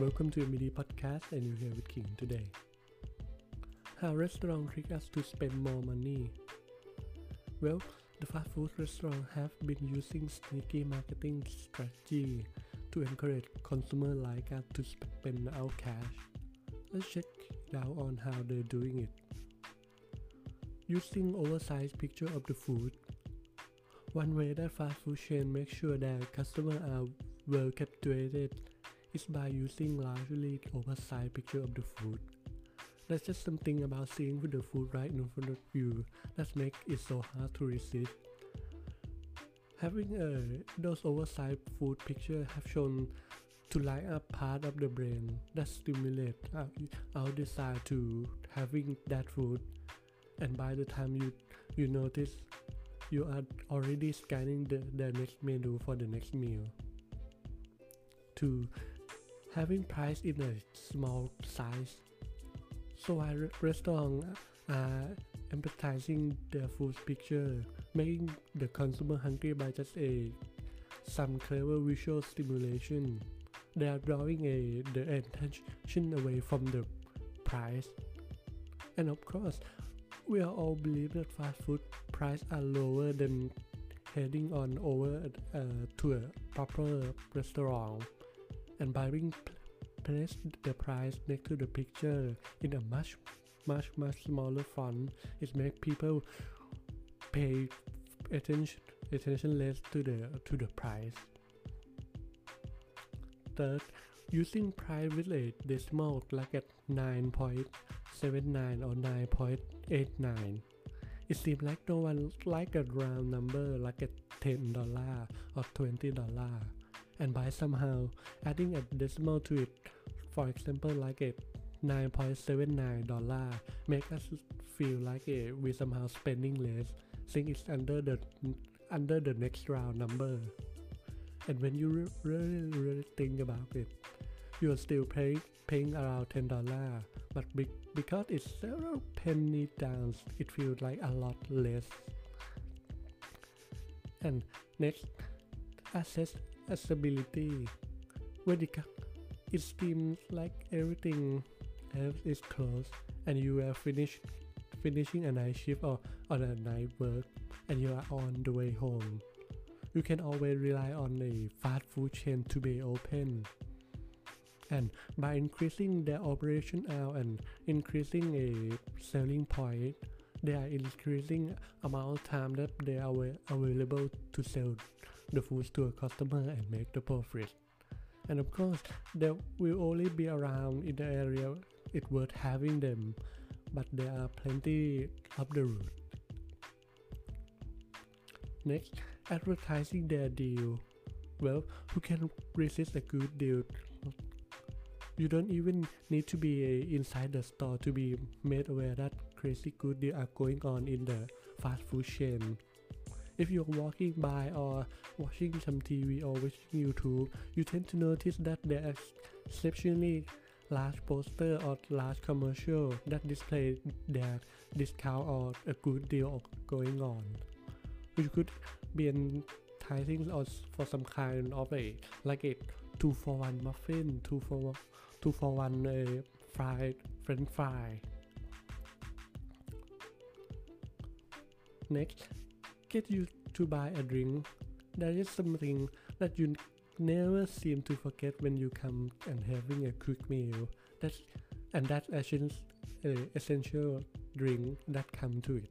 Welcome to MD Podcast and you're here with King today. How restaurant trick us to spend more money? Well, the fast food restaurants have been using sneaky marketing strategy to encourage consumers like us to spend our cash. Let's check out on how they're doing it. Using oversized picture of the food. One way that fast food chain make sure that customers are well captivated is by using largely oversized picture of the food. There's just something about seeing the food right in front of you that makes it so hard to resist. Having uh, those oversized food pictures have shown to light up part of the brain that stimulate our, our desire to having that food and by the time you you notice you are already scanning the, the next menu for the next meal to having price in a small size. So I restaurants are emphasizing the food picture making the consumer hungry by just a some clever visual stimulation. They are drawing a the attention away from the price. And of course we are all believe that fast food prices are lower than heading on over uh, to a proper restaurant and by being place the price next to the picture in a much much much smaller font. It makes people pay attention attention less to the to the price. Third, using a decimal like at 9.79 or 9.89. It seems like no one like a round number like at $10 or $20 and by somehow adding a decimal to it. For example like a 9.79 dollar make us feel like a, we somehow spending less since it's under the under the next round number. And when you really really think about it you are still paying paying around ten dollar. But be, because it's several penny down it feels like a lot less. And next accessibility it, it seems like everything else is closed and you are finished finishing a night shift or on a night work and you are on the way home you can always rely on a fast food chain to be open. And by increasing their operation hour and increasing a selling point, they are increasing amount of time that they are available to sell the foods to a customer and make the profit. And of course, they will only be around in the area it's worth having them, but there are plenty up the road. Next, advertising their deal. Well, who can resist a good deal? You don't even need to be uh, inside the store to be made aware that crazy good deals are going on in the fast food chain. If you're walking by or watching some TV or watching YouTube, you tend to notice that there are exceptionally large poster or large commercial that display their discount or a good deal going on you could be advertising or for some kind of a like a two for one muffin, two for two for one uh, fried French fry. Next, get you to buy a drink. That is something that you never seem to forget when you come and having a quick meal. That's and that's essential, uh, essential drink that come to it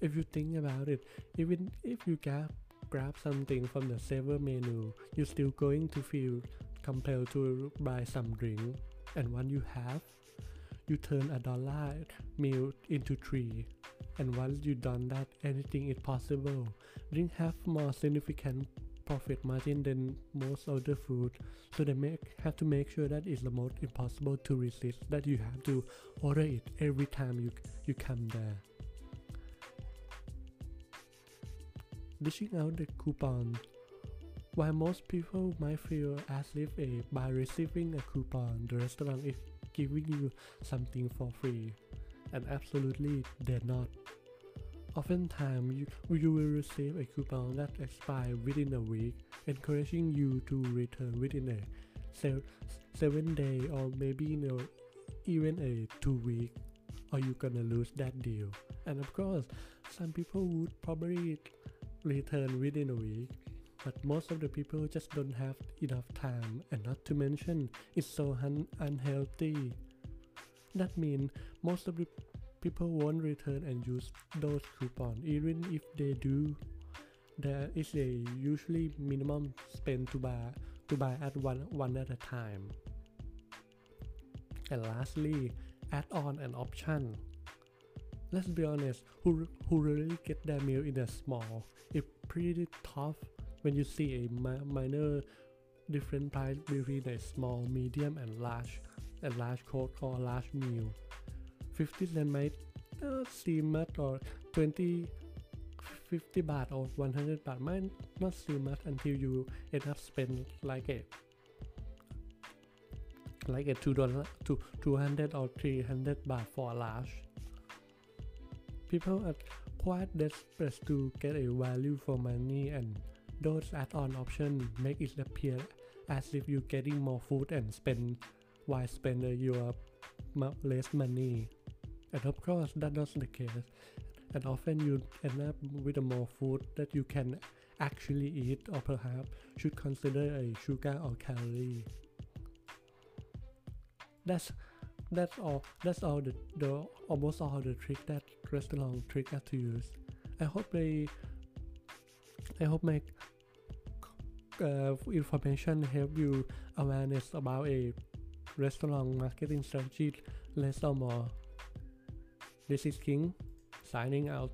if you think about it, even if you grab, grab something from the server menu, you're still going to feel compelled to buy some drink. And when you have, you turn a dollar meal into three. And once you've done that, anything is possible. Drink have more significant profit margin than most other food so they make have to make sure that it's the most impossible to resist that you have to order it every time you you come there dishing out the coupon. While most people might feel as if a, by receiving a coupon, the restaurant is giving you something for free, and absolutely they're not. Oftentimes, you, you will receive a coupon that expires within a week, encouraging you to return within a seven day or maybe you know even a two week or you're gonna lose that deal and of course some people would probably return within a week but most of the people just don't have enough time and not to mention it's so un- unhealthy that means most of the people won't return and use those coupons even if they do. There is a usually minimum spend to buy to buy at one one at a time. And lastly add-on and option. Let's be honest who who really get their meal in a small it's pretty tough when you see a mi- minor different price between a small medium and large a large coat or a large meal. 50 cent might uh, seem much or 20 50 baht or 100 baht. Might not seem much until you end up spend like a like a two dollar to 200 or 300 baht for a large. People are quite desperate to get a value for money and those add-on options make it appear as if you're getting more food and spend while spend your less money. And of course that's not the case. And often you end up with more food that you can actually eat or perhaps should consider a sugar or calorie. That's that's all that's all the, the almost all the trick that restaurant trick to use. I hope they i hope my uh, information help you awareness about a restaurant marketing strategy less or more this is king signing out